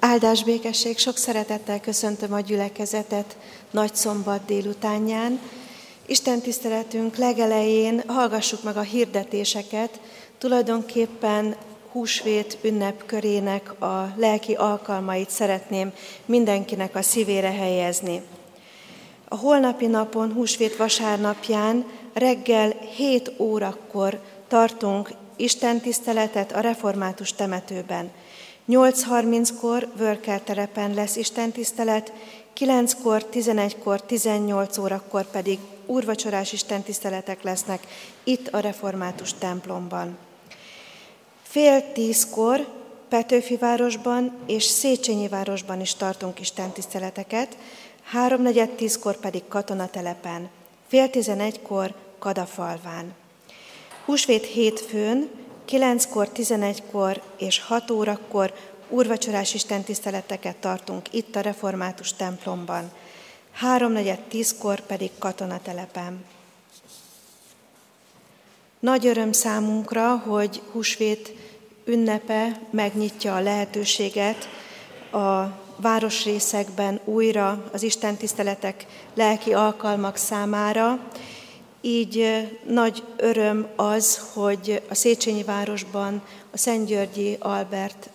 Áldás békesség, sok szeretettel köszöntöm a gyülekezetet nagy szombat délutánján. Isten tiszteletünk legelején hallgassuk meg a hirdetéseket, tulajdonképpen húsvét ünnepkörének a lelki alkalmait szeretném mindenkinek a szívére helyezni. A holnapi napon, húsvét vasárnapján reggel 7 órakor tartunk Isten tiszteletet a református temetőben. 8.30-kor Vörkel terepen lesz Isten tisztelet, 9-kor, 11-kor, 18 órakor pedig úrvacsorás Isten tiszteletek lesznek itt a református templomban. Fél tízkor Petőfi városban és Széchenyi városban is tartunk Isten tiszteleteket, háromnegyed tízkor pedig katonatelepen, fél tizenegykor Kadafalván. Húsvét hétfőn, 9-kor, 11-kor és 6 órakor úrvacsorás istentiszteleteket tartunk itt a református templomban, háromnegyed tízkor pedig katonatelepen. Nagy öröm számunkra, hogy húsvét ünnepe megnyitja a lehetőséget a városrészekben újra az Isten tiszteletek lelki alkalmak számára. Így nagy öröm az, hogy a Széchenyi városban, a Szentgyörgyi Albert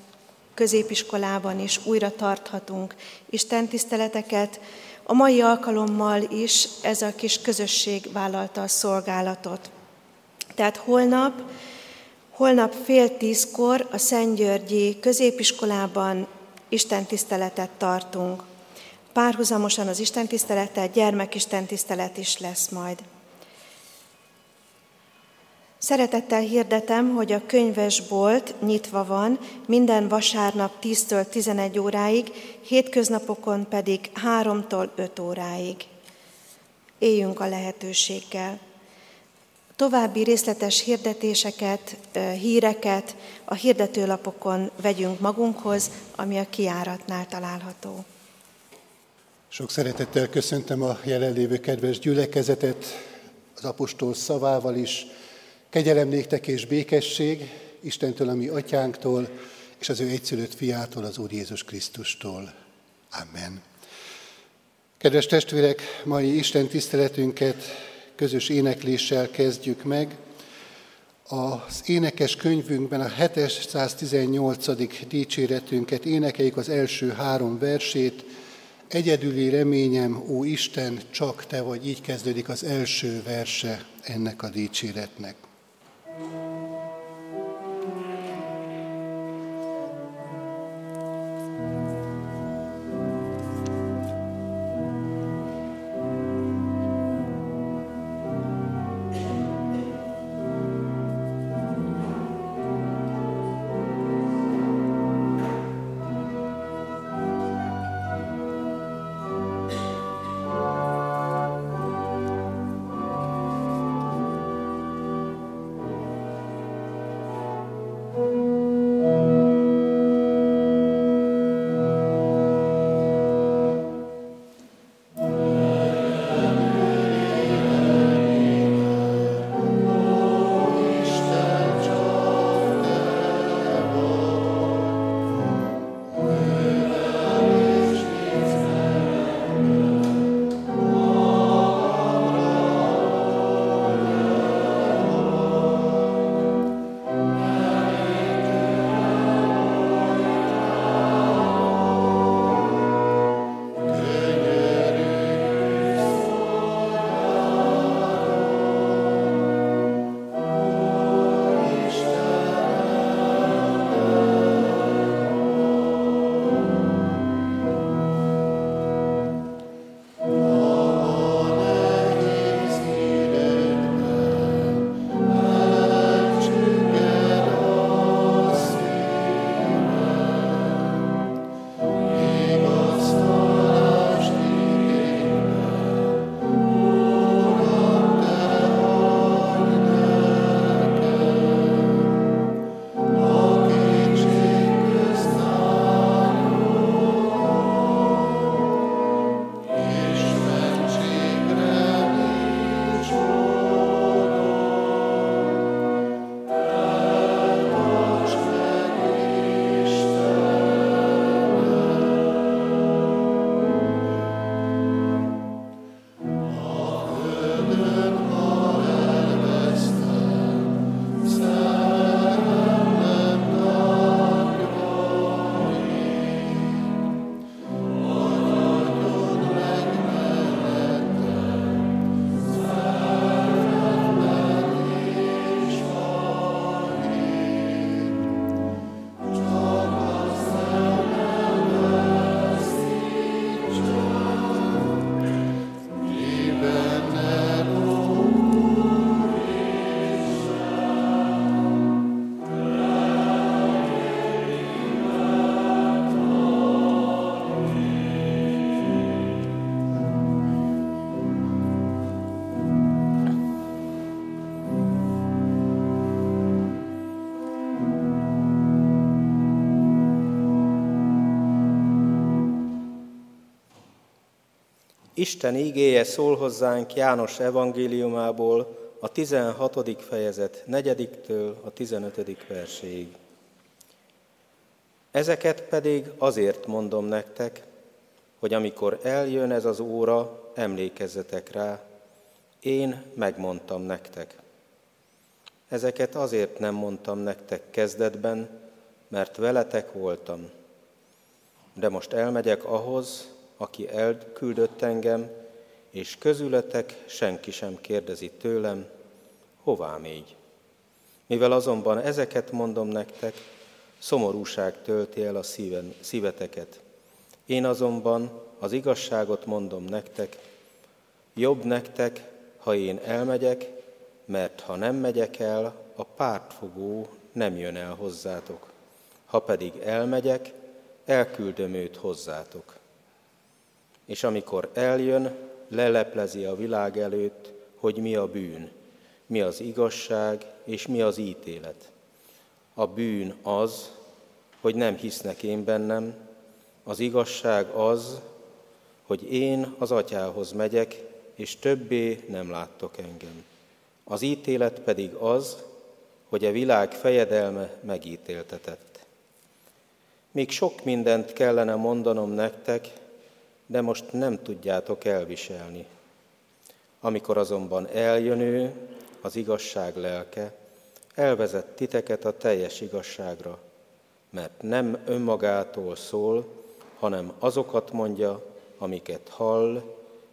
középiskolában is újra tarthatunk Isten tiszteleteket. A mai alkalommal is ez a kis közösség vállalta a szolgálatot. Tehát holnap, holnap fél tízkor a Szentgyörgyi középiskolában Isten tiszteletet tartunk. Párhuzamosan az Isten tisztelettel gyermekisten tisztelet is lesz majd. Szeretettel hirdetem, hogy a könyvesbolt nyitva van minden vasárnap 10-től 11 óráig, hétköznapokon pedig 3-tól 5 óráig. Éljünk a lehetőséggel. További részletes hirdetéseket, híreket a hirdetőlapokon vegyünk magunkhoz, ami a kiáratnál található. Sok szeretettel köszöntöm a jelenlévő kedves gyülekezetet, az apostol szavával is. Kegyelem néktek és békesség Istentől, ami atyánktól, és az ő egyszülött fiától, az Úr Jézus Krisztustól. Amen. Kedves testvérek, mai Isten tiszteletünket közös énekléssel kezdjük meg. Az énekes könyvünkben a 718. dicséretünket énekeljük az első három versét. Egyedüli reményem, ó Isten, csak Te vagy, így kezdődik az első verse ennek a dicséretnek. Thank you. Isten ígéje szól hozzánk János evangéliumából a 16. fejezet 4-től a 15. verséig. Ezeket pedig azért mondom nektek, hogy amikor eljön ez az óra, emlékezzetek rá, én megmondtam nektek. Ezeket azért nem mondtam nektek kezdetben, mert veletek voltam. De most elmegyek ahhoz, aki elküldött engem, és közületek senki sem kérdezi tőlem, hová mégy. Mivel azonban ezeket mondom nektek, szomorúság tölti el a szíven, szíveteket. Én azonban az igazságot mondom nektek, jobb nektek, ha én elmegyek, mert ha nem megyek el, a pártfogó nem jön el hozzátok. Ha pedig elmegyek, elküldöm őt hozzátok. És amikor eljön, leleplezi a világ előtt, hogy mi a bűn, mi az igazság és mi az ítélet. A bűn az, hogy nem hisznek én bennem, az igazság az, hogy én az atyához megyek, és többé nem láttok engem. Az ítélet pedig az, hogy a világ fejedelme megítéltetett. Még sok mindent kellene mondanom nektek, de most nem tudjátok elviselni. Amikor azonban eljön ő, az igazság lelke, elvezet titeket a teljes igazságra, mert nem önmagától szól, hanem azokat mondja, amiket hall,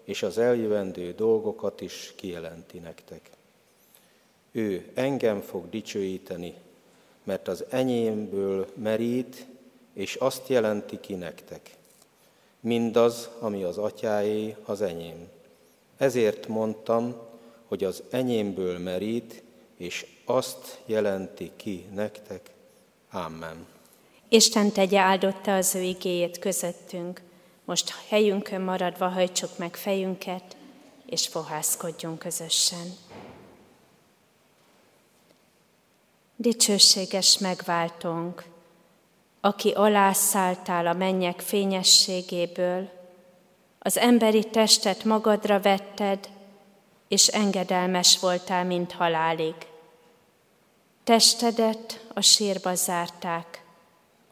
és az eljövendő dolgokat is kijelenti nektek. Ő engem fog dicsőíteni, mert az enyémből merít, és azt jelenti ki nektek. Mindaz, ami az atyáé, az enyém. Ezért mondtam, hogy az enyémből merít, és azt jelenti ki nektek. Amen. Isten tegye áldotta az ő igéjét közöttünk. Most helyünkön maradva hajtsuk meg fejünket, és fohászkodjunk közösen. Dicsőséges megváltónk, aki alászálltál a mennyek fényességéből, az emberi testet magadra vetted, és engedelmes voltál, mint halálig. Testedet a sírba zárták,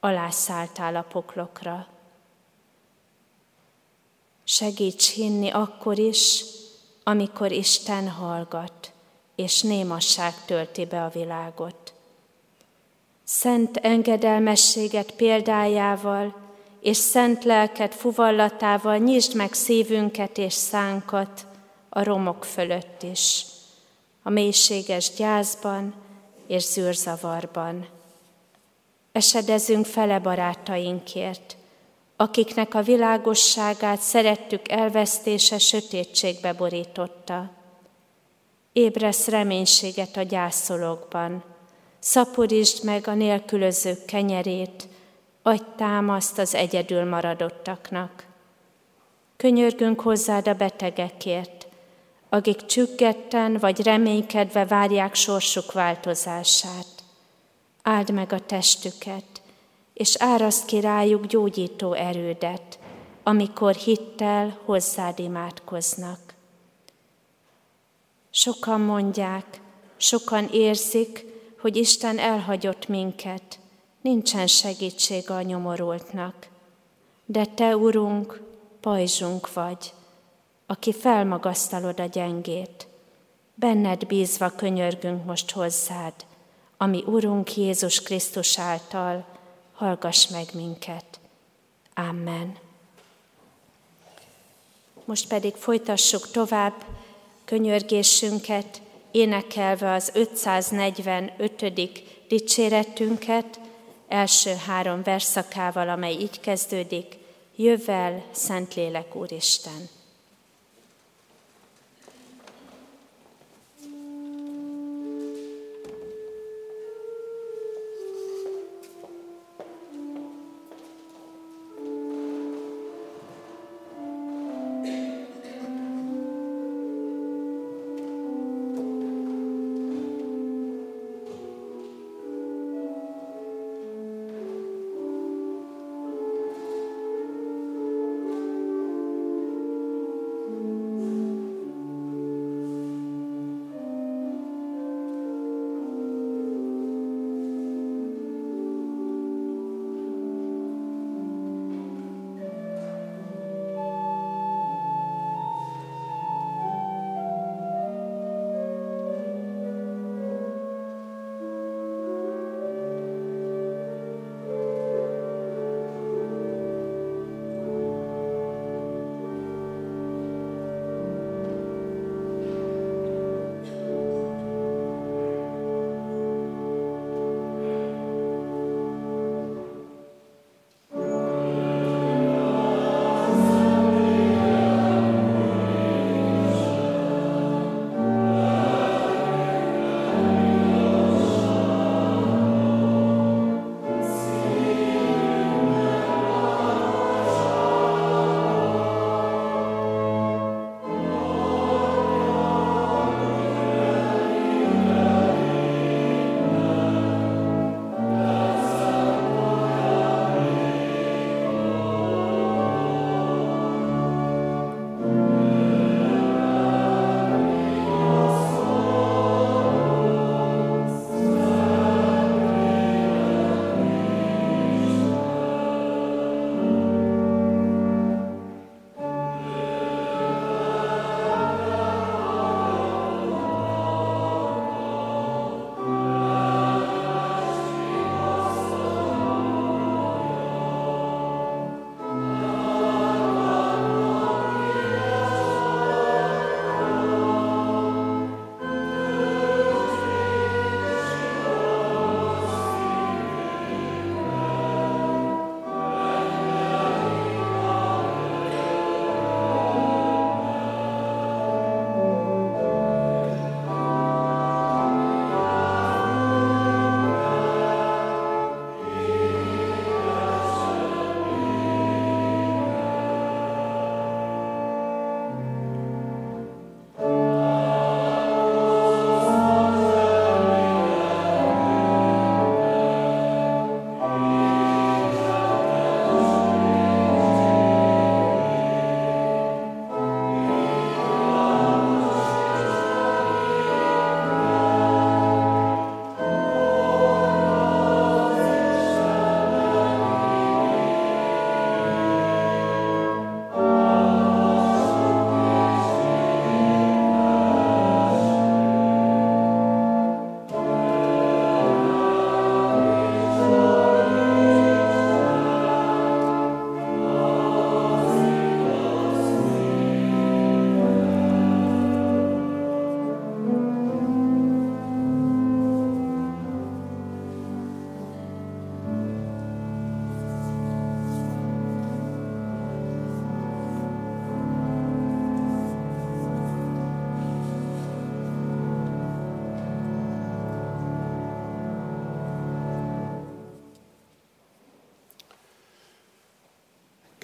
alászálltál a poklokra. Segíts hinni akkor is, amikor Isten hallgat, és némasság tölti be a világot. Szent engedelmességet példájával és szent lelket fuvallatával nyisd meg szívünket és szánkat a romok fölött is, a mélységes gyászban és zűrzavarban. Esedezünk fele barátainkért, akiknek a világosságát szerettük elvesztése sötétségbe borította. Ébresz reménységet a gyászolókban, szaporítsd meg a nélkülözők kenyerét, adj támaszt az egyedül maradottaknak. Könyörgünk hozzád a betegekért, akik csüggetten vagy reménykedve várják sorsuk változását. Áld meg a testüket, és áraszt ki rájuk gyógyító erődet, amikor hittel hozzád imádkoznak. Sokan mondják, sokan érzik, hogy Isten elhagyott minket, nincsen segítség a nyomorultnak. De Te, Urunk, pajzsunk vagy, aki felmagasztalod a gyengét. Benned bízva könyörgünk most hozzád, ami Urunk Jézus Krisztus által, hallgass meg minket. Amen. Most pedig folytassuk tovább könyörgésünket, énekelve az 545. dicséretünket, első három verszakával, amely így kezdődik, Jövel, Szentlélek Úristen!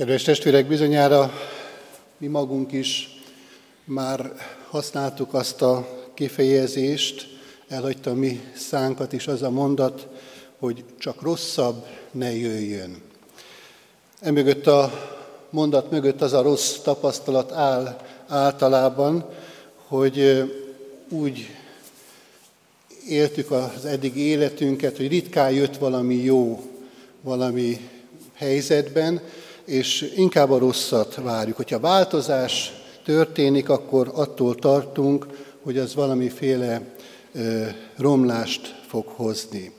Kedves testvérek, bizonyára mi magunk is már használtuk azt a kifejezést, elhagyta mi szánkat is az a mondat, hogy csak rosszabb ne jöjjön. Emögött a mondat mögött az a rossz tapasztalat áll általában, hogy úgy éltük az eddig életünket, hogy ritkán jött valami jó valami helyzetben, és inkább a rosszat várjuk. Hogyha változás történik, akkor attól tartunk, hogy az valamiféle romlást fog hozni.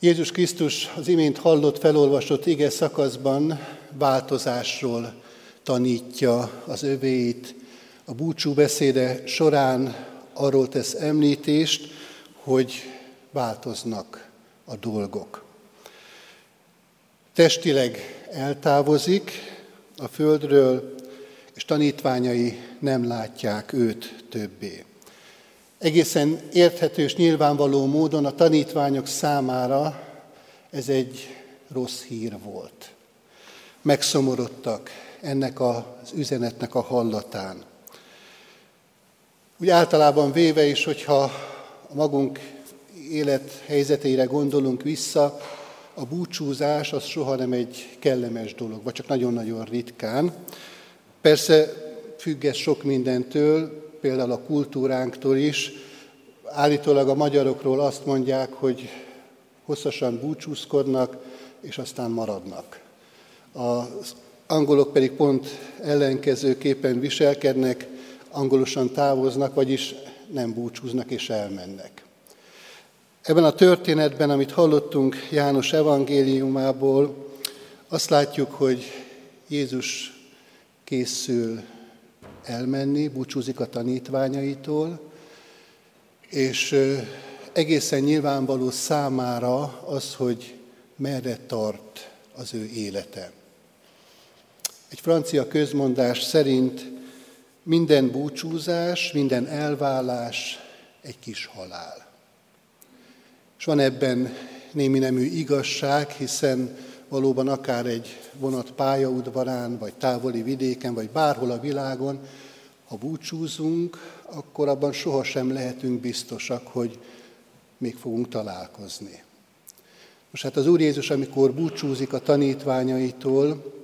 Jézus Krisztus az imént hallott, felolvasott ige szakaszban változásról tanítja az övéit. A búcsú beszéde során arról tesz említést, hogy változnak a dolgok. Testileg eltávozik a földről, és tanítványai nem látják őt többé. Egészen érthető és nyilvánvaló módon a tanítványok számára ez egy rossz hír volt. Megszomorodtak ennek az üzenetnek a hallatán. Úgy általában véve is, hogyha a magunk élethelyzeteire gondolunk vissza, a búcsúzás az soha nem egy kellemes dolog, vagy csak nagyon-nagyon ritkán. Persze függ ez sok mindentől, például a kultúránktól is. Állítólag a magyarokról azt mondják, hogy hosszasan búcsúzkodnak, és aztán maradnak. Az angolok pedig pont ellenkezőképpen viselkednek, angolosan távoznak, vagyis nem búcsúznak és elmennek. Ebben a történetben, amit hallottunk János evangéliumából, azt látjuk, hogy Jézus készül elmenni, búcsúzik a tanítványaitól, és egészen nyilvánvaló számára az, hogy merre tart az ő élete. Egy francia közmondás szerint minden búcsúzás, minden elvállás egy kis halál. És van ebben némi nemű igazság, hiszen valóban akár egy vonat pályaudvarán, vagy távoli vidéken, vagy bárhol a világon, ha búcsúzunk, akkor abban sohasem lehetünk biztosak, hogy még fogunk találkozni. Most hát az Úr Jézus, amikor búcsúzik a tanítványaitól,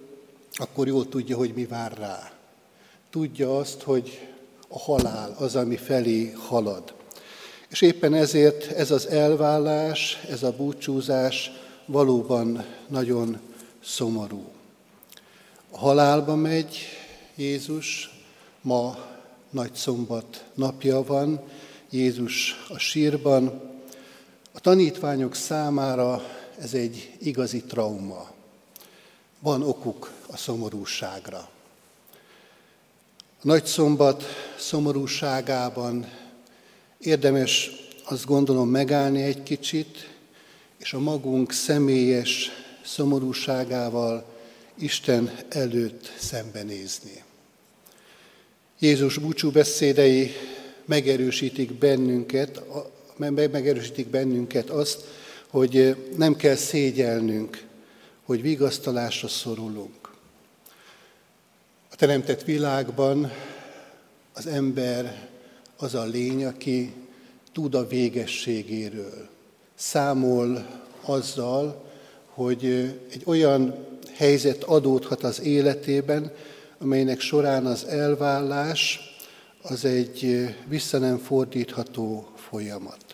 akkor jól tudja, hogy mi vár rá. Tudja azt, hogy a halál az, ami felé halad. És éppen ezért ez az elvállás, ez a búcsúzás valóban nagyon szomorú. A halálba megy Jézus, ma nagy szombat napja van, Jézus a sírban. A tanítványok számára ez egy igazi trauma. Van okuk a szomorúságra. A nagy szombat szomorúságában érdemes azt gondolom megállni egy kicsit, és a magunk személyes szomorúságával Isten előtt szembenézni. Jézus búcsú beszédei megerősítik bennünket, megerősítik bennünket azt, hogy nem kell szégyelnünk, hogy vigasztalásra szorulunk. A teremtett világban az ember az a lény, aki tud a végességéről, számol azzal, hogy egy olyan helyzet adódhat az életében, amelynek során az elvállás az egy vissza nem fordítható folyamat.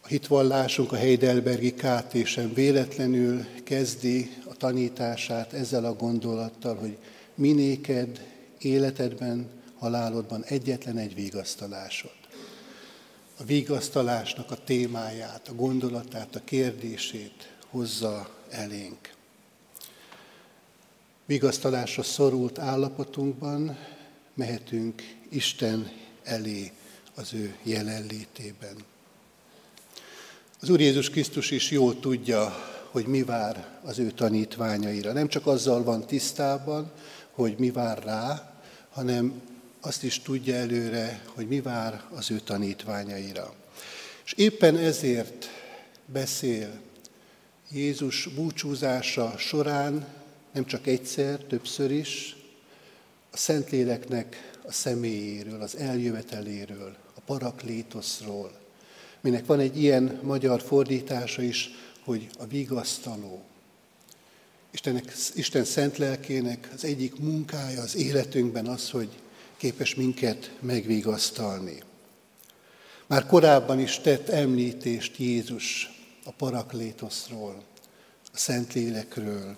A hitvallásunk a Heidelbergi KT véletlenül kezdi a tanítását ezzel a gondolattal, hogy minéked életedben, halálodban egyetlen egy vigasztalásod a vigasztalásnak a témáját, a gondolatát, a kérdését hozza elénk. Vigasztalásra szorult állapotunkban mehetünk Isten elé az ő jelenlétében. Az Úr Jézus Krisztus is jól tudja, hogy mi vár az ő tanítványaira. Nem csak azzal van tisztában, hogy mi vár rá, hanem azt is tudja előre, hogy mi vár az ő tanítványaira. És éppen ezért beszél Jézus búcsúzása során nem csak egyszer, többször is, a Szentléleknek a személyéről, az eljöveteléről, a paraklétoszról, minek van egy ilyen magyar fordítása is, hogy a vigasztaló. Istennek, Isten szent lelkének az egyik munkája az életünkben az, hogy képes minket megvigasztalni. Már korábban is tett említést Jézus a paraklétoszról, a Szentlélekről,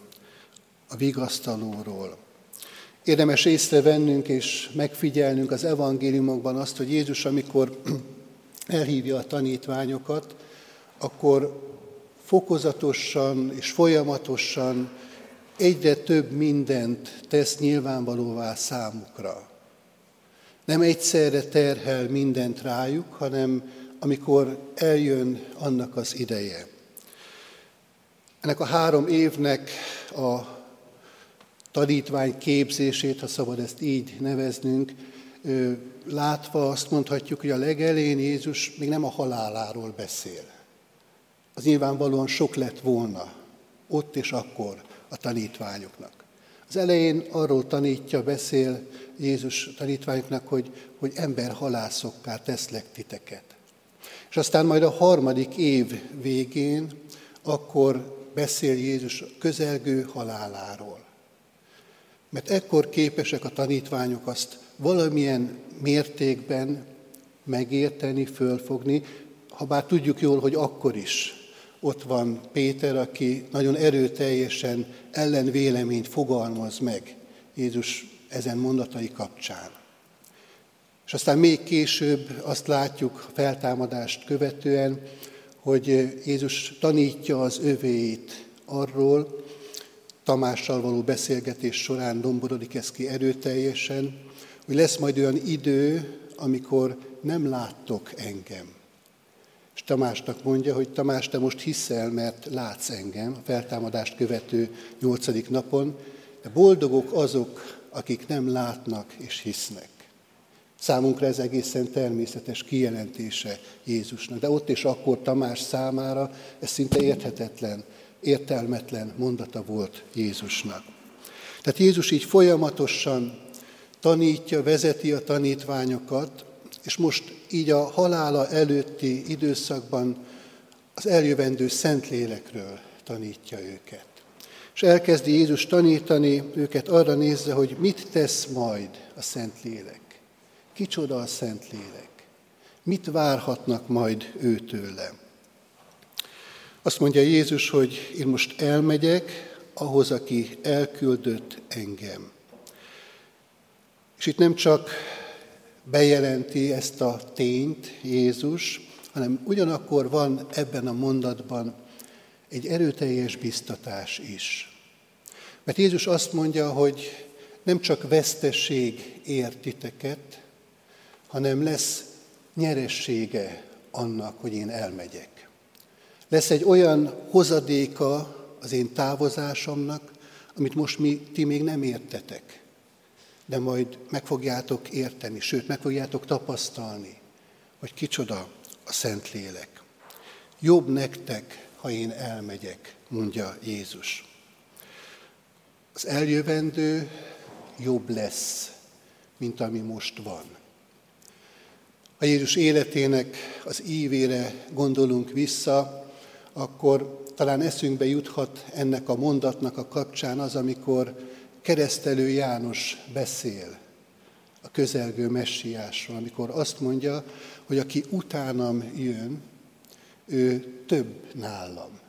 a vigasztalóról. Érdemes észrevennünk és megfigyelnünk az evangéliumokban azt, hogy Jézus, amikor elhívja a tanítványokat, akkor fokozatosan és folyamatosan egyre több mindent tesz nyilvánvalóvá számukra. Nem egyszerre terhel mindent rájuk, hanem amikor eljön annak az ideje. Ennek a három évnek a tanítvány képzését, ha szabad ezt így neveznünk, látva azt mondhatjuk, hogy a legelén Jézus még nem a haláláról beszél. Az nyilvánvalóan sok lett volna ott és akkor a tanítványoknak. Az elején arról tanítja, beszél Jézus tanítványoknak, hogy, hogy ember halászokká teszlek titeket. És aztán majd a harmadik év végén, akkor beszél Jézus közelgő haláláról. Mert ekkor képesek a tanítványok azt valamilyen mértékben megérteni, fölfogni, ha bár tudjuk jól, hogy akkor is ott van Péter, aki nagyon erőteljesen ellenvéleményt fogalmaz meg Jézus ezen mondatai kapcsán. És aztán még később azt látjuk feltámadást követően, hogy Jézus tanítja az övéit arról, Tamással való beszélgetés során domborodik ez ki erőteljesen, hogy lesz majd olyan idő, amikor nem láttok engem. És Tamásnak mondja, hogy Tamás, te most hiszel, mert látsz engem, a feltámadást követő nyolcadik napon, de boldogok azok, akik nem látnak és hisznek. Számunkra ez egészen természetes kijelentése Jézusnak, de ott és akkor Tamás számára ez szinte érthetetlen, értelmetlen mondata volt Jézusnak. Tehát Jézus így folyamatosan tanítja, vezeti a tanítványokat, és most így a halála előtti időszakban az eljövendő Szentlélekről tanítja őket. És elkezdi Jézus tanítani őket arra nézve, hogy mit tesz majd a Szentlélek. Kicsoda a Szentlélek? Mit várhatnak majd őtőle? Azt mondja Jézus, hogy én most elmegyek ahhoz, aki elküldött engem. És itt nem csak bejelenti ezt a tényt Jézus, hanem ugyanakkor van ebben a mondatban egy erőteljes biztatás is. Mert Jézus azt mondja, hogy nem csak vesztesség ér titeket, hanem lesz nyeressége annak, hogy én elmegyek. Lesz egy olyan hozadéka az én távozásomnak, amit most mi, ti még nem értetek de majd meg fogjátok érteni, sőt, meg fogjátok tapasztalni, hogy kicsoda a Szentlélek. Jobb nektek, ha én elmegyek, mondja Jézus. Az eljövendő jobb lesz, mint ami most van. Ha Jézus életének az ívére gondolunk vissza, akkor talán eszünkbe juthat ennek a mondatnak a kapcsán az, amikor keresztelő János beszél a közelgő messiásról, amikor azt mondja, hogy aki utánam jön, ő több nálam.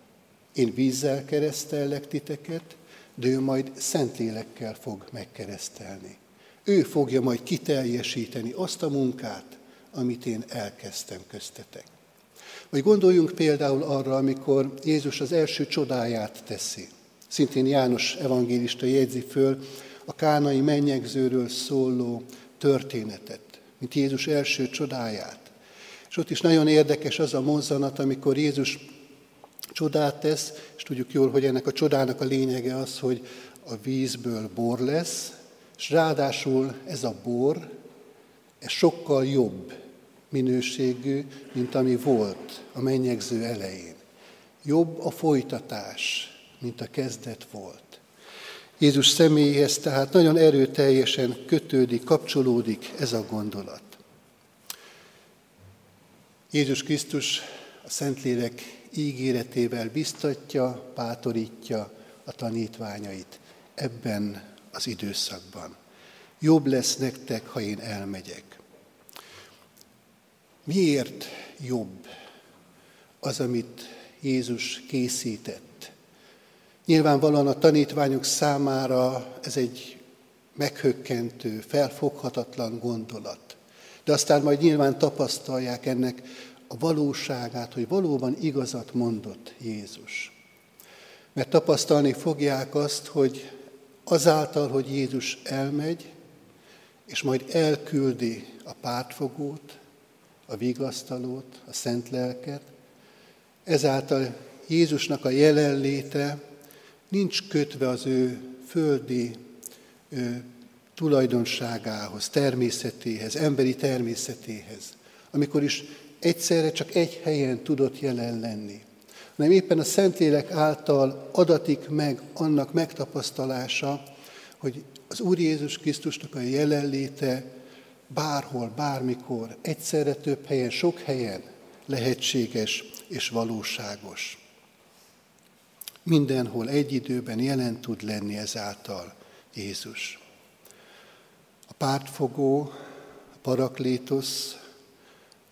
Én vízzel keresztellek titeket, de ő majd Szentlélekkel fog megkeresztelni. Ő fogja majd kiteljesíteni azt a munkát, amit én elkezdtem köztetek. Vagy gondoljunk például arra, amikor Jézus az első csodáját teszi szintén János evangélista jegyzi föl a kánai mennyegzőről szóló történetet, mint Jézus első csodáját. És ott is nagyon érdekes az a mozzanat, amikor Jézus csodát tesz, és tudjuk jól, hogy ennek a csodának a lényege az, hogy a vízből bor lesz, és ráadásul ez a bor, ez sokkal jobb minőségű, mint ami volt a mennyegző elején. Jobb a folytatás, mint a kezdet volt. Jézus személyéhez tehát nagyon erőteljesen kötődik, kapcsolódik ez a gondolat. Jézus Krisztus a Szentlélek ígéretével biztatja, bátorítja a tanítványait ebben az időszakban. Jobb lesz nektek, ha én elmegyek. Miért jobb az, amit Jézus készített? Nyilvánvalóan a tanítványok számára ez egy meghökkentő, felfoghatatlan gondolat. De aztán majd nyilván tapasztalják ennek a valóságát, hogy valóban igazat mondott Jézus. Mert tapasztalni fogják azt, hogy azáltal, hogy Jézus elmegy, és majd elküldi a pártfogót, a vigasztalót, a szent lelket, ezáltal Jézusnak a jelenléte nincs kötve az ő földi ő, tulajdonságához, természetéhez, emberi természetéhez, amikor is egyszerre csak egy helyen tudott jelen lenni, hanem éppen a Szentlélek által adatik meg annak megtapasztalása, hogy az Úr Jézus Krisztusnak a jelenléte bárhol, bármikor, egyszerre több helyen, sok helyen lehetséges és valóságos. Mindenhol egy időben jelen tud lenni ezáltal Jézus. A pártfogó, a paraklétosz,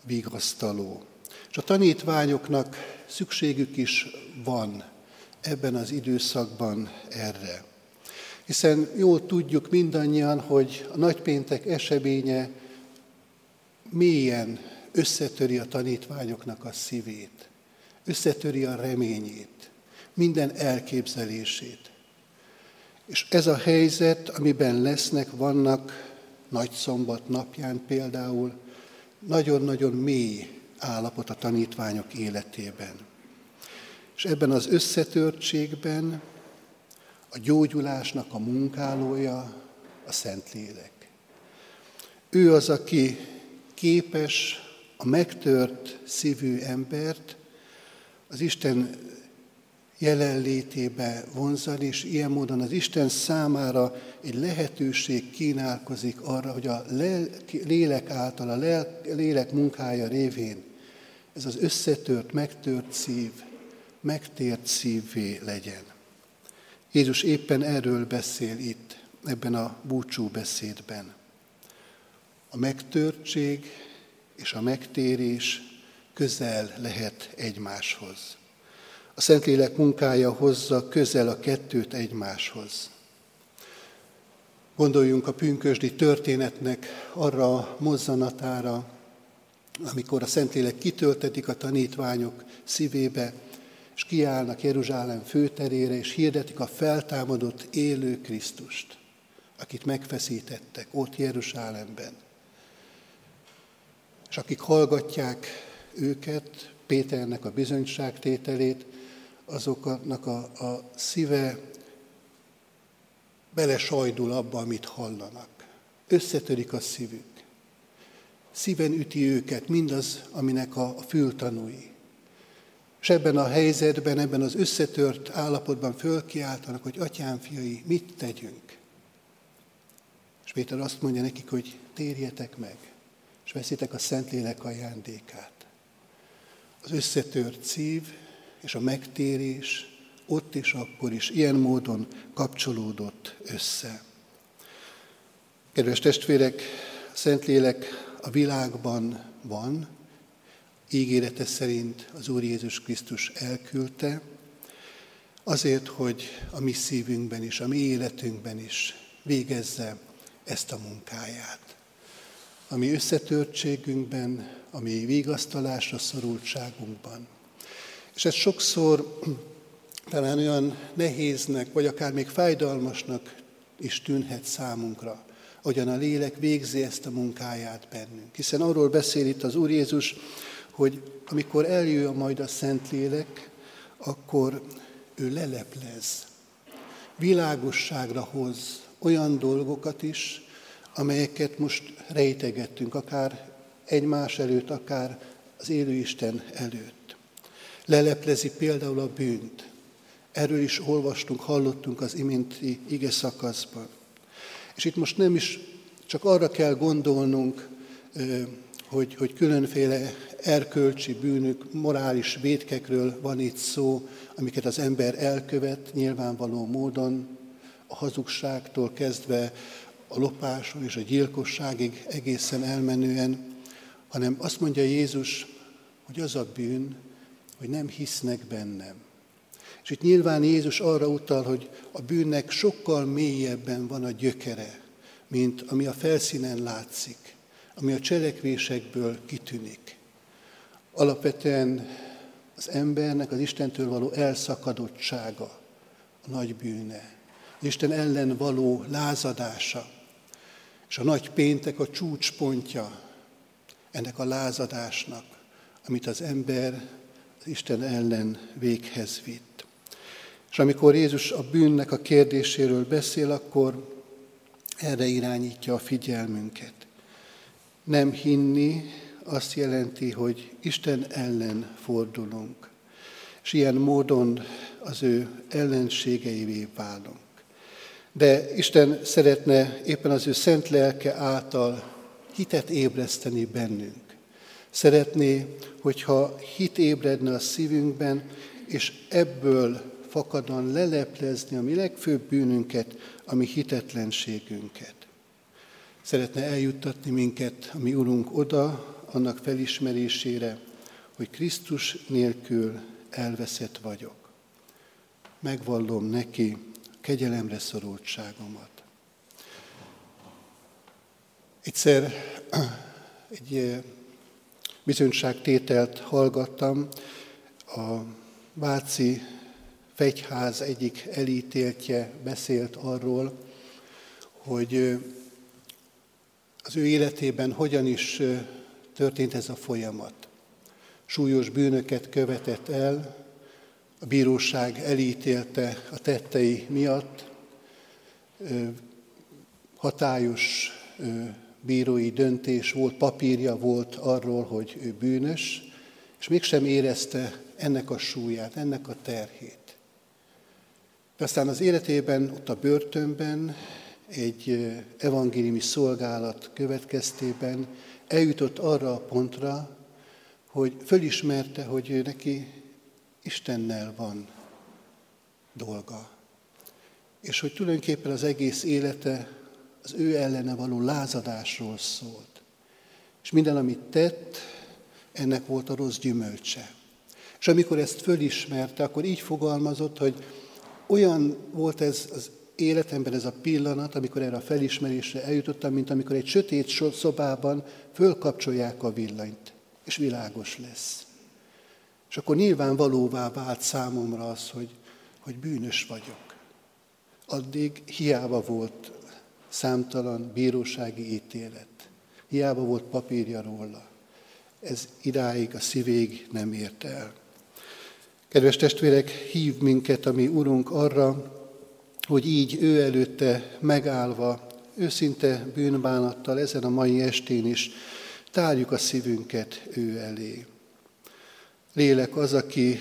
vigasztaló. És a tanítványoknak szükségük is van ebben az időszakban erre. Hiszen jól tudjuk mindannyian, hogy a nagypéntek eseménye mélyen összetöri a tanítványoknak a szívét, összetöri a reményét, minden elképzelését. És ez a helyzet, amiben lesznek, vannak nagy szombat napján például, nagyon-nagyon mély állapot a tanítványok életében. És ebben az összetörtségben a gyógyulásnak a munkálója a Szentlélek. Ő az, aki képes a megtört szívű embert az Isten jelenlétébe vonzani, és ilyen módon az Isten számára egy lehetőség kínálkozik arra, hogy a lélek által, a lélek munkája révén ez az összetört, megtört szív, megtért szívvé legyen. Jézus éppen erről beszél itt, ebben a búcsú beszédben. A megtörtség és a megtérés közel lehet egymáshoz. A Szentlélek munkája hozza közel a kettőt egymáshoz. Gondoljunk a pünkösdi történetnek arra a mozzanatára, amikor a Szentlélek kitöltetik a tanítványok szívébe, és kiállnak Jeruzsálem főterére, és hirdetik a feltámadott élő Krisztust, akit megfeszítettek ott Jeruzsálemben. És akik hallgatják őket, Péternek a bizonyságtételét, azoknak a, a szíve belesajdul abba, amit hallanak. Összetörik a szívük. Szíven üti őket mindaz, aminek a, a fültanúi. És ebben a helyzetben, ebben az összetört állapotban fölkiáltanak, hogy atyám, fiai, mit tegyünk? És Péter azt mondja nekik, hogy térjetek meg, és veszitek a Szentlélek ajándékát. Az összetört szív és a megtérés ott és akkor is ilyen módon kapcsolódott össze. Kedves testvérek, Szentlélek a világban van, ígérete szerint az Úr Jézus Krisztus elküldte, azért, hogy a mi szívünkben is, a mi életünkben is végezze ezt a munkáját. A mi összetörtségünkben, a mi vigasztalásra szorultságunkban. És ez sokszor talán olyan nehéznek, vagy akár még fájdalmasnak is tűnhet számunkra, ahogyan a lélek végzi ezt a munkáját bennünk. Hiszen arról beszél itt az Úr Jézus, hogy amikor eljön majd a Szentlélek, akkor ő leleplez, világosságra hoz olyan dolgokat is, amelyeket most rejtegettünk, akár egymás előtt, akár az élő Isten előtt. Leleplezi például a bűnt. Erről is olvastunk, hallottunk az iminti ige szakaszban. És itt most nem is csak arra kell gondolnunk, hogy, hogy különféle erkölcsi bűnök, morális védkekről van itt szó, amiket az ember elkövet nyilvánvaló módon, a hazugságtól kezdve a lopáson és a gyilkosságig egészen elmenően, hanem azt mondja Jézus, hogy az a bűn, hogy nem hisznek bennem. És itt nyilván Jézus arra utal, hogy a bűnnek sokkal mélyebben van a gyökere, mint ami a felszínen látszik, ami a cselekvésekből kitűnik. Alapvetően az embernek az Istentől való elszakadottsága a nagy bűne, az Isten ellen való lázadása, és a nagy péntek a csúcspontja ennek a lázadásnak, amit az ember az Isten ellen véghez vitt. És amikor Jézus a bűnnek a kérdéséről beszél, akkor erre irányítja a figyelmünket. Nem hinni azt jelenti, hogy Isten ellen fordulunk, és ilyen módon az ő ellenségeivé válunk. De Isten szeretne éppen az ő szent lelke által hitet ébreszteni bennünk. Szeretné, hogyha hit ébredne a szívünkben, és ebből fakadan leleplezni a mi legfőbb bűnünket, a mi hitetlenségünket. Szeretne eljuttatni minket, a mi Urunk oda, annak felismerésére, hogy Krisztus nélkül elveszett vagyok. Megvallom neki kegyelemre szorultságomat. Egyszer egy bizonyságtételt hallgattam, a Váci fegyház egyik elítéltje beszélt arról, hogy az ő életében hogyan is történt ez a folyamat. Súlyos bűnöket követett el, a bíróság elítélte a tettei miatt, hatályos bírói döntés volt, papírja volt arról, hogy ő bűnös, és mégsem érezte ennek a súlyát, ennek a terhét. De aztán az életében, ott a börtönben, egy evangéliumi szolgálat következtében eljutott arra a pontra, hogy fölismerte, hogy neki Istennel van dolga. És hogy tulajdonképpen az egész élete az ő ellene való lázadásról szólt. És minden, amit tett, ennek volt a rossz gyümölcse. És amikor ezt fölismerte, akkor így fogalmazott, hogy olyan volt ez az életemben ez a pillanat, amikor erre a felismerésre eljutottam, mint amikor egy sötét szobában fölkapcsolják a villanyt, és világos lesz. És akkor nyilvánvalóvá vált számomra az, hogy, hogy bűnös vagyok. Addig hiába volt számtalan bírósági ítélet, hiába volt papírja róla. Ez idáig a szívéig nem ért el. Kedves testvérek, hív minket a mi Urunk arra, hogy így ő előtte megállva, őszinte bűnbánattal ezen a mai estén is tárjuk a szívünket ő elé. Lélek az, aki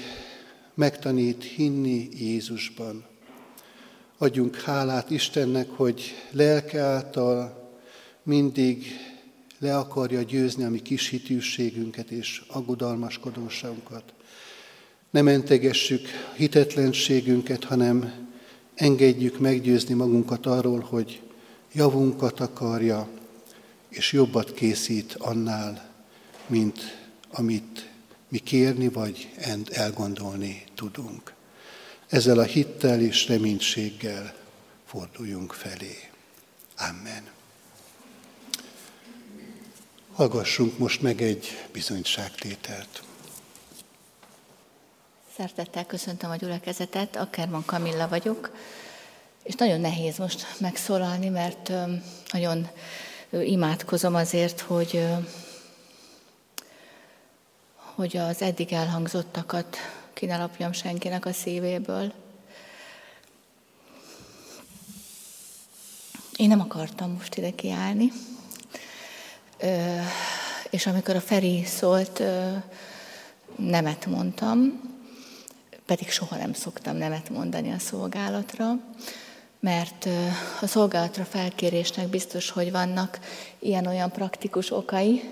megtanít hinni Jézusban. Adjunk hálát Istennek, hogy lelke által mindig le akarja győzni a mi kis hitűségünket és aggodalmaskodóságunkat. Ne mentegessük hitetlenségünket, hanem engedjük meggyőzni magunkat arról, hogy javunkat akarja, és jobbat készít annál, mint amit mi kérni vagy elgondolni tudunk. Ezzel a hittel és reménységgel forduljunk felé. Amen. Hallgassunk most meg egy bizonyságtételt. Szeretettel köszöntöm a gyülekezetet, Akkerman Kamilla vagyok, és nagyon nehéz most megszólalni, mert nagyon imádkozom azért, hogy, hogy az eddig elhangzottakat ki ne lapjam senkinek a szívéből. Én nem akartam most ide kiállni, és amikor a Feri szólt, nemet mondtam, pedig soha nem szoktam nemet mondani a szolgálatra, mert a szolgálatra felkérésnek biztos, hogy vannak ilyen-olyan praktikus okai,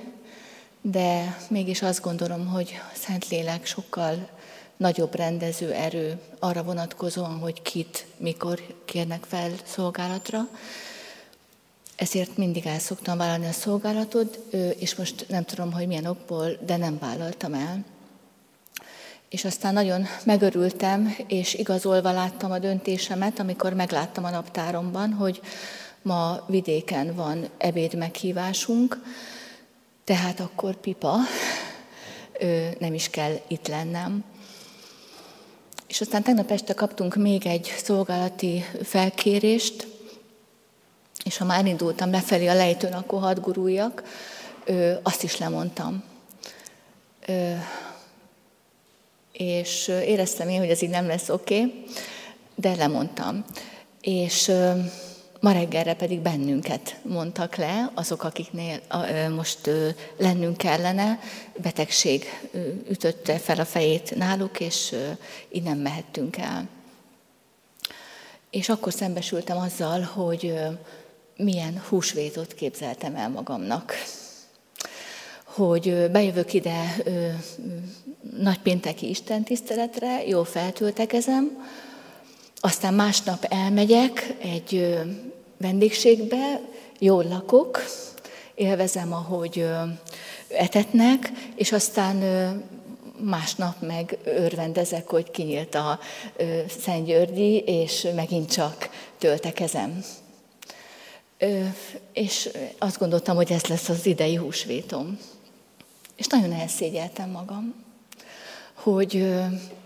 de mégis azt gondolom, hogy Szentlélek sokkal nagyobb rendező erő arra vonatkozóan, hogy kit, mikor kérnek fel szolgálatra. Ezért mindig el szoktam vállalni a szolgálatot, és most nem tudom, hogy milyen okból, de nem vállaltam el. És aztán nagyon megörültem, és igazolva láttam a döntésemet, amikor megláttam a naptáromban, hogy ma vidéken van ebéd meghívásunk, tehát akkor pipa, nem is kell itt lennem. És aztán tegnap este kaptunk még egy szolgálati felkérést, és ha már indultam lefelé a lejtőn, akkor hadd guruljak, azt is lemondtam. És éreztem én, hogy ez így nem lesz oké, okay, de lemondtam. És Ma reggelre pedig bennünket mondtak le, azok, akiknél most lennünk kellene, betegség ütötte fel a fejét náluk, és így nem mehettünk el. És akkor szembesültem azzal, hogy milyen húsvétot képzeltem el magamnak. Hogy bejövök ide nagypénteki istentiszteletre, jól feltöltekezem, aztán másnap elmegyek egy vendégségbe, jól lakok, élvezem, ahogy etetnek, és aztán másnap meg örvendezek, hogy kinyílt a Szentgyörgyi, és megint csak töltekezem. És azt gondoltam, hogy ez lesz az idei húsvétom. És nagyon elszégyeltem magam, hogy,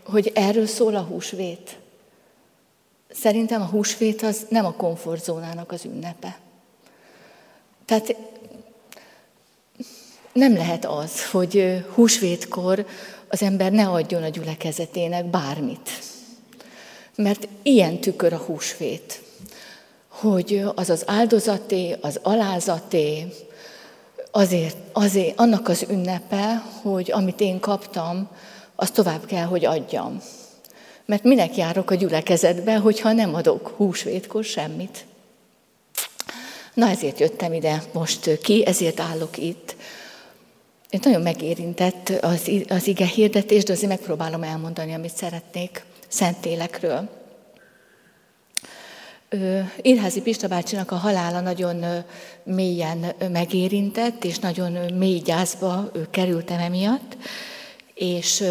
hogy erről szól a húsvét. Szerintem a húsvét az nem a komfortzónának az ünnepe. Tehát nem lehet az, hogy húsvétkor az ember ne adjon a gyülekezetének bármit. Mert ilyen tükör a húsvét, hogy az az áldozaté, az alázaté, azért, azért annak az ünnepe, hogy amit én kaptam, azt tovább kell, hogy adjam. Mert minek járok a gyülekezetbe, hogyha nem adok húsvétkor semmit? Na ezért jöttem ide most ki, ezért állok itt. Én nagyon megérintett az, az ige hirdetés, de azért megpróbálom elmondani, amit szeretnék Szentélekről. Írházi Pista bácsinak a halála nagyon mélyen megérintett, és nagyon mély gyászba kerültem emiatt, és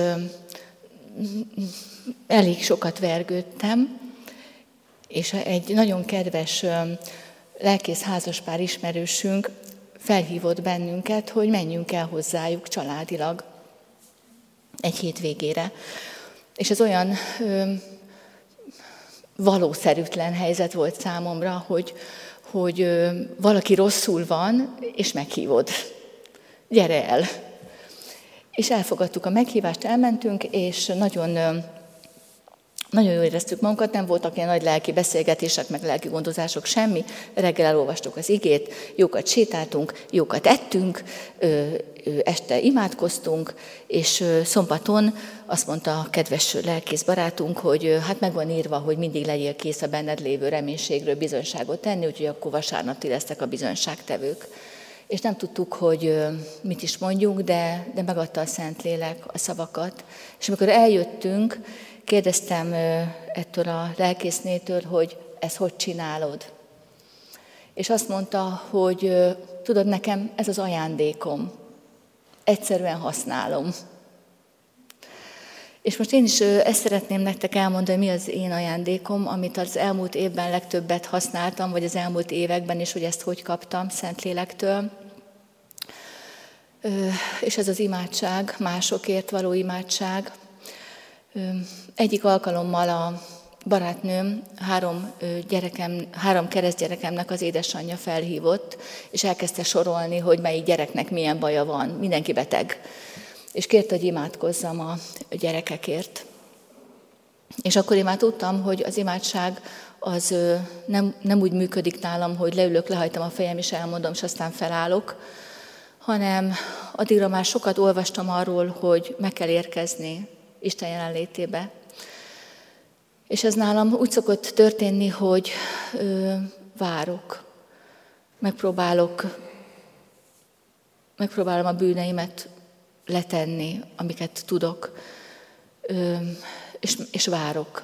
elég sokat vergődtem, és egy nagyon kedves lelkész házaspár ismerősünk felhívott bennünket, hogy menjünk el hozzájuk családilag egy hétvégére. És ez olyan ö, valószerűtlen helyzet volt számomra, hogy, hogy ö, valaki rosszul van, és meghívod. Gyere el! És elfogadtuk a meghívást, elmentünk, és nagyon nagyon jól éreztük magunkat, nem voltak ilyen nagy lelki beszélgetések, meg lelki gondozások, semmi. Reggel elolvastuk az igét, jókat sétáltunk, jókat ettünk, este imádkoztunk, és szombaton azt mondta a kedves lelkész barátunk, hogy hát meg van írva, hogy mindig legyél kész a benned lévő reménységről bizonyságot tenni, úgyhogy akkor vasárnap ti lesztek a bizonyságtevők. És nem tudtuk, hogy mit is mondjunk, de, de megadta a Szentlélek a szavakat. És amikor eljöttünk, kérdeztem ettől a lelkésznétől, hogy ezt hogy csinálod. És azt mondta, hogy tudod, nekem ez az ajándékom. Egyszerűen használom. És most én is ezt szeretném nektek elmondani, mi az én ajándékom, amit az elmúlt évben legtöbbet használtam, vagy az elmúlt években is, hogy ezt hogy kaptam Szentlélektől. És ez az imádság, másokért való imádság. Egyik alkalommal a barátnőm három, gyerekem, három keresztgyerekemnek az édesanyja felhívott, és elkezdte sorolni, hogy melyik gyereknek milyen baja van. Mindenki beteg. És kérte, hogy imádkozzam a gyerekekért. És akkor én már tudtam, hogy az imádság az nem, nem úgy működik nálam, hogy leülök, lehajtam a fejem, és elmondom, és aztán felállok, hanem addigra már sokat olvastam arról, hogy meg kell érkezni Isten jelenlétébe. És ez nálam úgy szokott történni, hogy ö, várok, megpróbálok, megpróbálom a bűneimet letenni, amiket tudok, ö, és, és várok.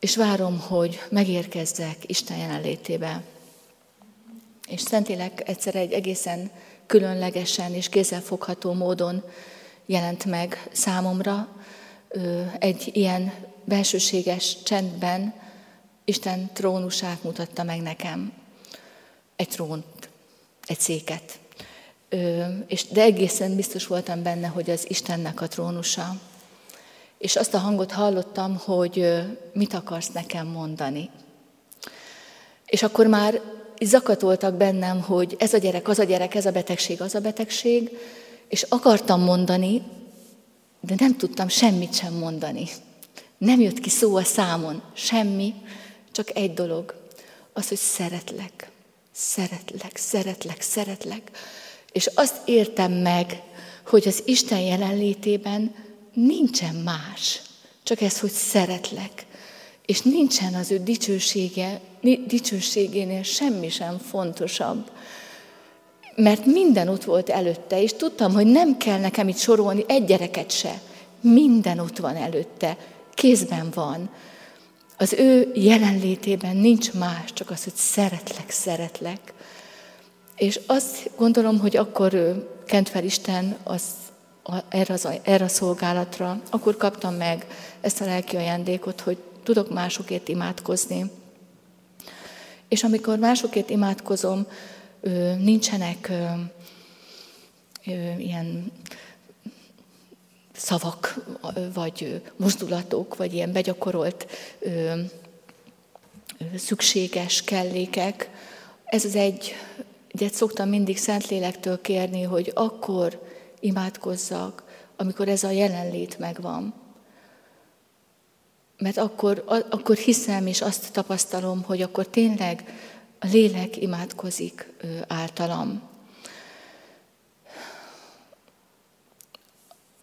És várom, hogy megérkezzek Isten jelenlétébe. És Szentlélek egyszer egy egészen különlegesen és kézzelfogható módon jelent meg számomra, egy ilyen belsőséges csendben Isten trónusát mutatta meg nekem. Egy trónt, egy széket. És, de egészen biztos voltam benne, hogy az Istennek a trónusa. És azt a hangot hallottam, hogy mit akarsz nekem mondani. És akkor már zakatoltak bennem, hogy ez a gyerek, az a gyerek, ez a betegség, az a betegség, és akartam mondani, de nem tudtam semmit sem mondani. Nem jött ki szó a számon, semmi, csak egy dolog, az, hogy szeretlek, szeretlek, szeretlek, szeretlek. És azt értem meg, hogy az Isten jelenlétében nincsen más, csak ez, hogy szeretlek. És nincsen az ő dicsősége, dicsőségénél semmi sem fontosabb. Mert minden ott volt előtte, és tudtam, hogy nem kell nekem itt sorolni egy gyereket se. Minden ott van előtte, kézben van. Az ő jelenlétében nincs más, csak az, hogy szeretlek, szeretlek. És azt gondolom, hogy akkor kent fel Isten az, a, erre, az, erre a szolgálatra, akkor kaptam meg ezt a lelki ajándékot, hogy tudok másokért imádkozni. És amikor másokért imádkozom, nincsenek ilyen szavak, vagy mozdulatok, vagy ilyen begyakorolt szükséges kellékek. Ez az egy, egyet szoktam mindig Szentlélektől kérni, hogy akkor imádkozzak, amikor ez a jelenlét megvan. Mert akkor, akkor hiszem és azt tapasztalom, hogy akkor tényleg a lélek imádkozik általam.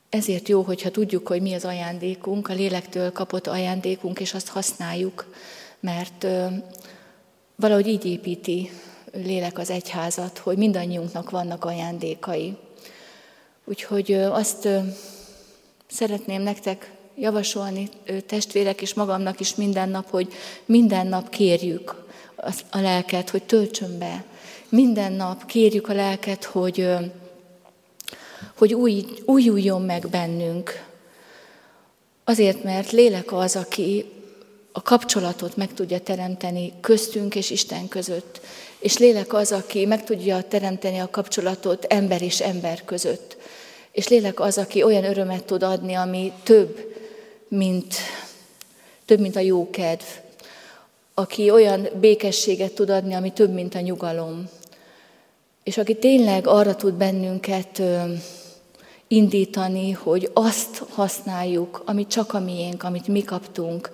Ezért jó, hogyha tudjuk, hogy mi az ajándékunk, a lélektől kapott ajándékunk, és azt használjuk, mert valahogy így építi lélek az egyházat, hogy mindannyiunknak vannak ajándékai. Úgyhogy azt szeretném nektek javasolni, testvérek és magamnak is minden nap, hogy minden nap kérjük a lelket, hogy töltsön be. Minden nap kérjük a lelket, hogy, hogy új, újuljon meg bennünk. Azért, mert lélek az, aki a kapcsolatot meg tudja teremteni köztünk és Isten között. És lélek az, aki meg tudja teremteni a kapcsolatot ember és ember között. És lélek az, aki olyan örömet tud adni, ami több, mint, több, mint a jó kedv, aki olyan békességet tud adni, ami több, mint a nyugalom. És aki tényleg arra tud bennünket indítani, hogy azt használjuk, amit csak a miénk, amit mi kaptunk,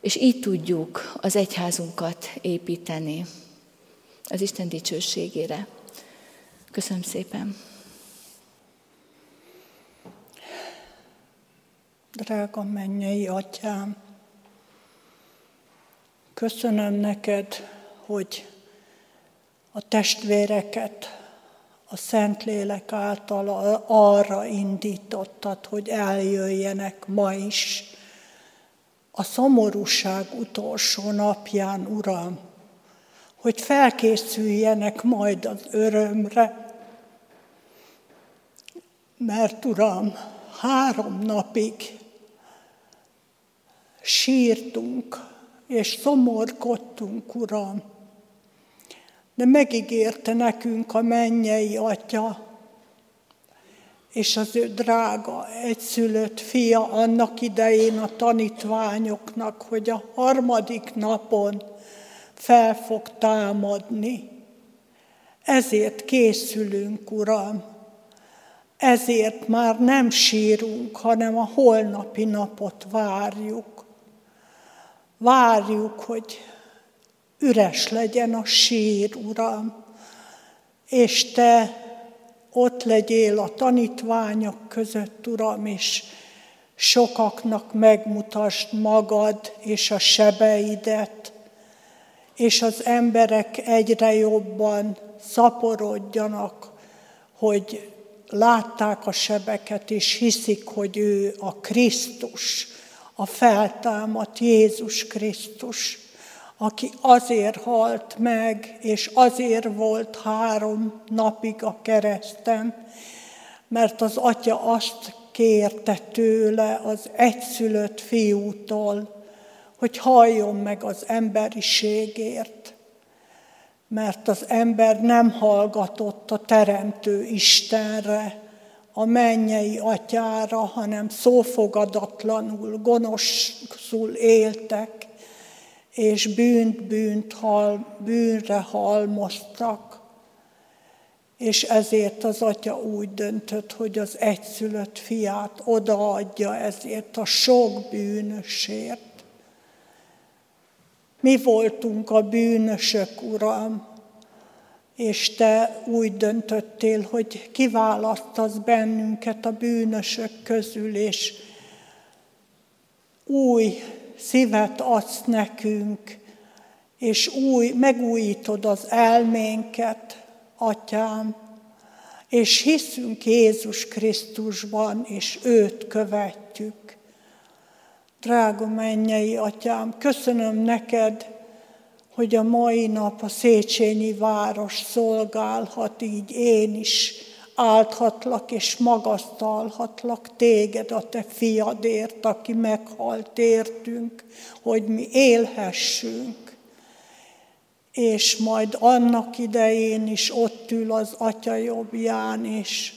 és így tudjuk az egyházunkat építeni az Isten dicsőségére. Köszönöm szépen! Drága mennyei atyám, köszönöm neked, hogy a testvéreket a Szentlélek által arra indítottad, hogy eljöjjenek ma is. A szomorúság utolsó napján, Uram, hogy felkészüljenek majd az örömre, mert Uram, három napig sírtunk és szomorkodtunk, Uram. De megígérte nekünk a mennyei Atya, és az ő drága egyszülött fia annak idején a tanítványoknak, hogy a harmadik napon fel fog támadni. Ezért készülünk, Uram. Ezért már nem sírunk, hanem a holnapi napot várjuk. Várjuk, hogy üres legyen a sír, Uram, és Te ott legyél a tanítványok között, Uram, és sokaknak megmutasd magad és a sebeidet, és az emberek egyre jobban szaporodjanak, hogy látták a sebeket, és hiszik, hogy ő a Krisztus, a feltámadt Jézus Krisztus, aki azért halt meg, és azért volt három napig a kereszten, mert az atya azt kérte tőle az egyszülött fiútól, hogy halljon meg az emberiségért, mert az ember nem hallgatott a Teremtő Istenre, a mennyei atyára, hanem szófogadatlanul, gonoszul éltek, és bűnt, bűnt, hal, bűnre halmoztak. És ezért az atya úgy döntött, hogy az egyszülött fiát odaadja ezért a sok bűnösért. Mi voltunk a bűnösök, Uram, és Te úgy döntöttél, hogy kiválasztasz bennünket a bűnösök közül, és új szívet adsz nekünk, és új, megújítod az elménket, Atyám, és hiszünk Jézus Krisztusban, és őt követjük. Drága mennyei Atyám, köszönöm neked, hogy a mai nap a Széchenyi város szolgálhat, így én is álthatlak és magasztalhatlak téged a te fiadért, aki meghalt értünk, hogy mi élhessünk. És majd annak idején is ott ül az Atya jobbján, és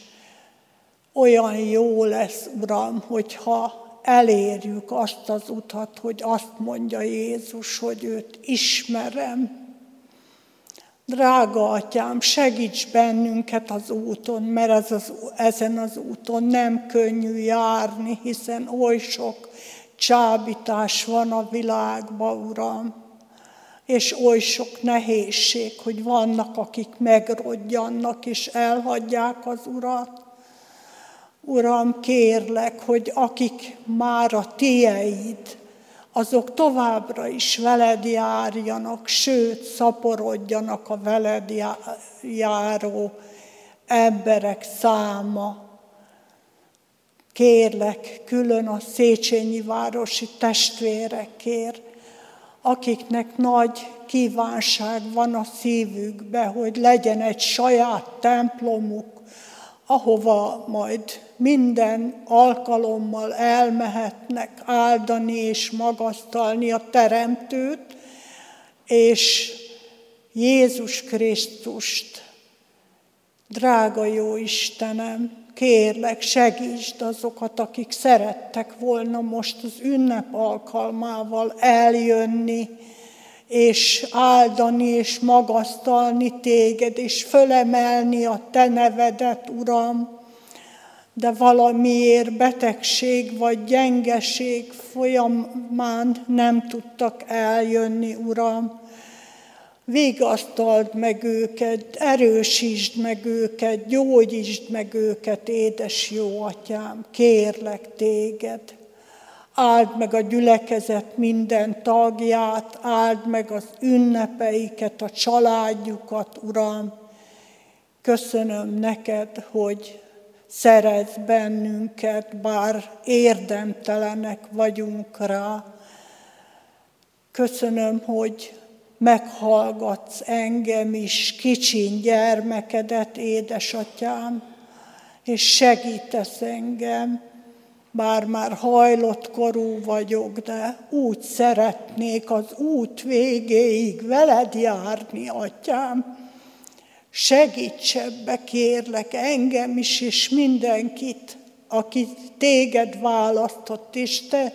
olyan jó lesz, Uram, hogyha elérjük azt az utat, hogy azt mondja Jézus, hogy őt ismerem. Drága atyám, segíts bennünket az úton, mert ez az, ezen az úton nem könnyű járni, hiszen oly sok csábítás van a világban, Uram, és oly sok nehézség, hogy vannak, akik megrodjannak és elhagyják az Urat. Uram, kérlek, hogy akik már a tieid, azok továbbra is veled járjanak, sőt, szaporodjanak a veled járó emberek száma. Kérlek, külön a Széchenyi városi testvérekért, akiknek nagy kívánság van a szívükbe, hogy legyen egy saját templomuk, ahova majd minden alkalommal elmehetnek áldani és magasztalni a Teremtőt, és Jézus Krisztust. Drága jó Istenem, kérlek, segítsd azokat, akik szerettek volna most az ünnep alkalmával eljönni, és áldani, és magasztalni téged, és fölemelni a te nevedet, Uram, de valamiért betegség vagy gyengeség folyamán nem tudtak eljönni, Uram. Vigasztald meg őket, erősítsd meg őket, gyógyítsd meg őket, édes jó atyám, kérlek téged. Áld meg a gyülekezet minden tagját, áld meg az ünnepeiket, a családjukat, Uram. Köszönöm neked, hogy szeretsz bennünket, bár érdemtelenek vagyunk rá. Köszönöm, hogy meghallgatsz engem is, kicsin gyermekedet, édesatyám, és segítesz engem, bár már hajlott korú vagyok, de úgy szeretnék az út végéig veled járni, atyám. Segíts ebbe, kérlek, engem is, és mindenkit, aki téged választott, és te,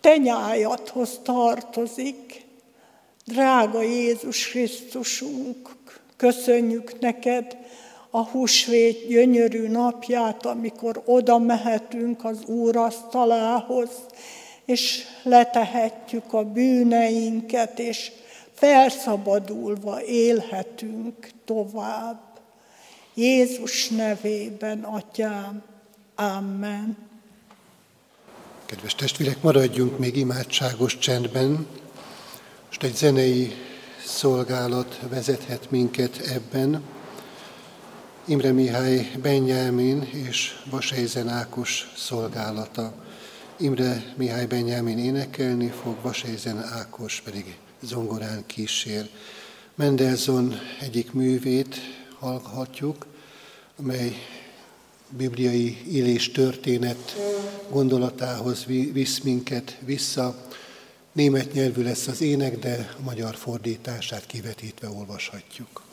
te nyájadhoz tartozik. Drága Jézus Krisztusunk, köszönjük neked, a húsvét gyönyörű napját, amikor oda mehetünk az Úr asztalához, és letehetjük a bűneinket, és felszabadulva élhetünk tovább. Jézus nevében, Atyám, Amen. Kedves testvérek, maradjunk még imádságos csendben. Most egy zenei szolgálat vezethet minket ebben. Imre Mihály Benyámin és Vasejzen Ákos szolgálata. Imre Mihály Benyámin énekelni fog, Vasejzen Ákos pedig zongorán kísér. Mendelssohn egyik művét hallhatjuk, amely bibliai élés történet gondolatához visz minket vissza. Német nyelvű lesz az ének, de a magyar fordítását kivetítve olvashatjuk.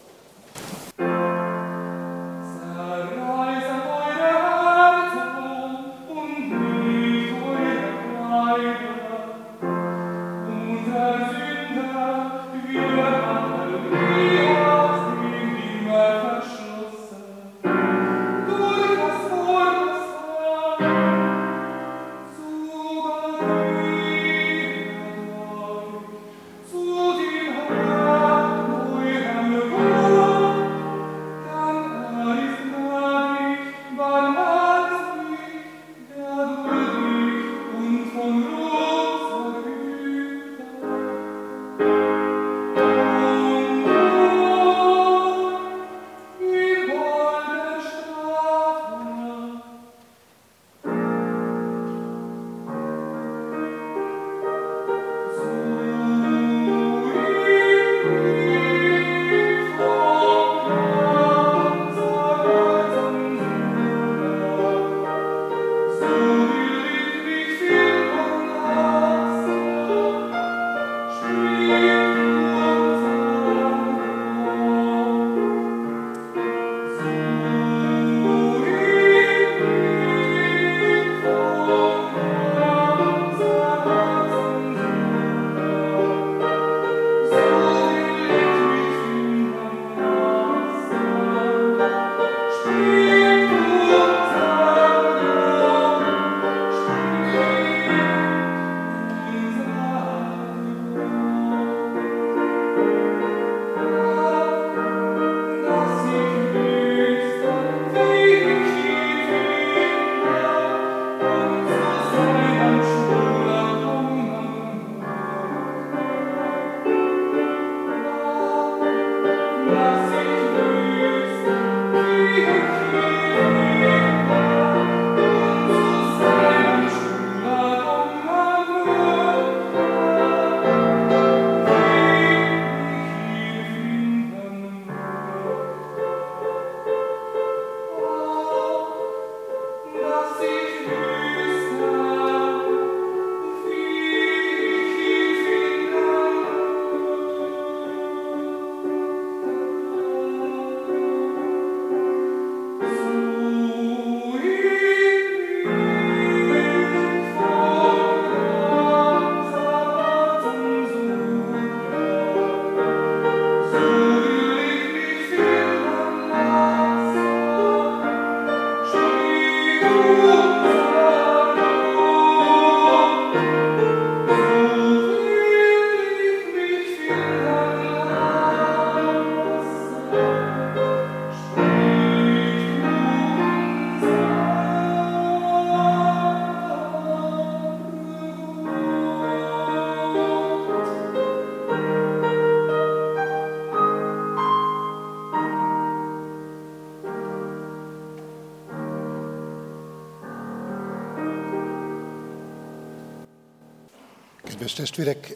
Testvérek,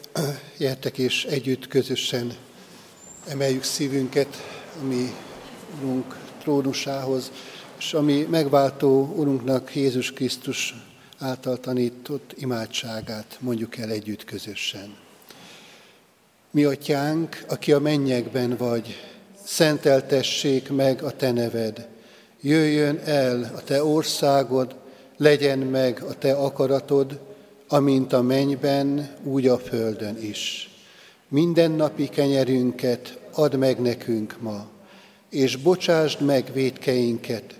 jöttek és együtt közösen emeljük szívünket a mi Urunk trónusához, és ami megváltó Urunknak Jézus Krisztus által tanított imádságát mondjuk el együtt közösen. Mi atyánk, aki a mennyekben vagy, szenteltessék meg a te neved, jöjjön el a te országod, legyen meg a te akaratod, amint a mennyben, úgy a földön is. Mindennapi kenyerünket add meg nekünk ma, és bocsásd meg védkeinket,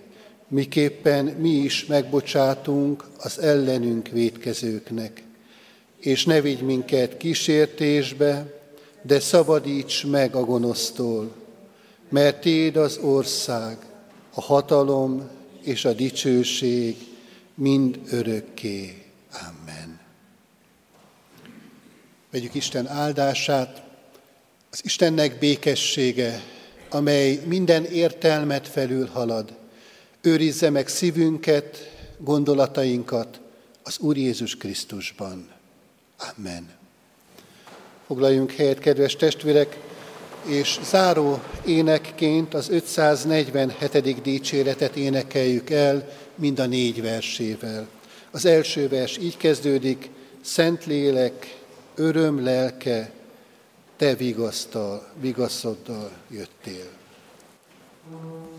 miképpen mi is megbocsátunk az ellenünk védkezőknek. És ne vigy minket kísértésbe, de szabadíts meg a gonosztól, mert Téd az ország, a hatalom és a dicsőség mind örökké. Amen. Vegyük Isten áldását, az Istennek békessége, amely minden értelmet felül halad, őrizze meg szívünket, gondolatainkat az Úr Jézus Krisztusban. Amen. Foglaljunk helyet, kedves testvérek, és záró énekként az 547. dicséretet énekeljük el mind a négy versével. Az első vers így kezdődik, Szentlélek, öröm lelke, te vigasztal, vigaszoddal jöttél. thank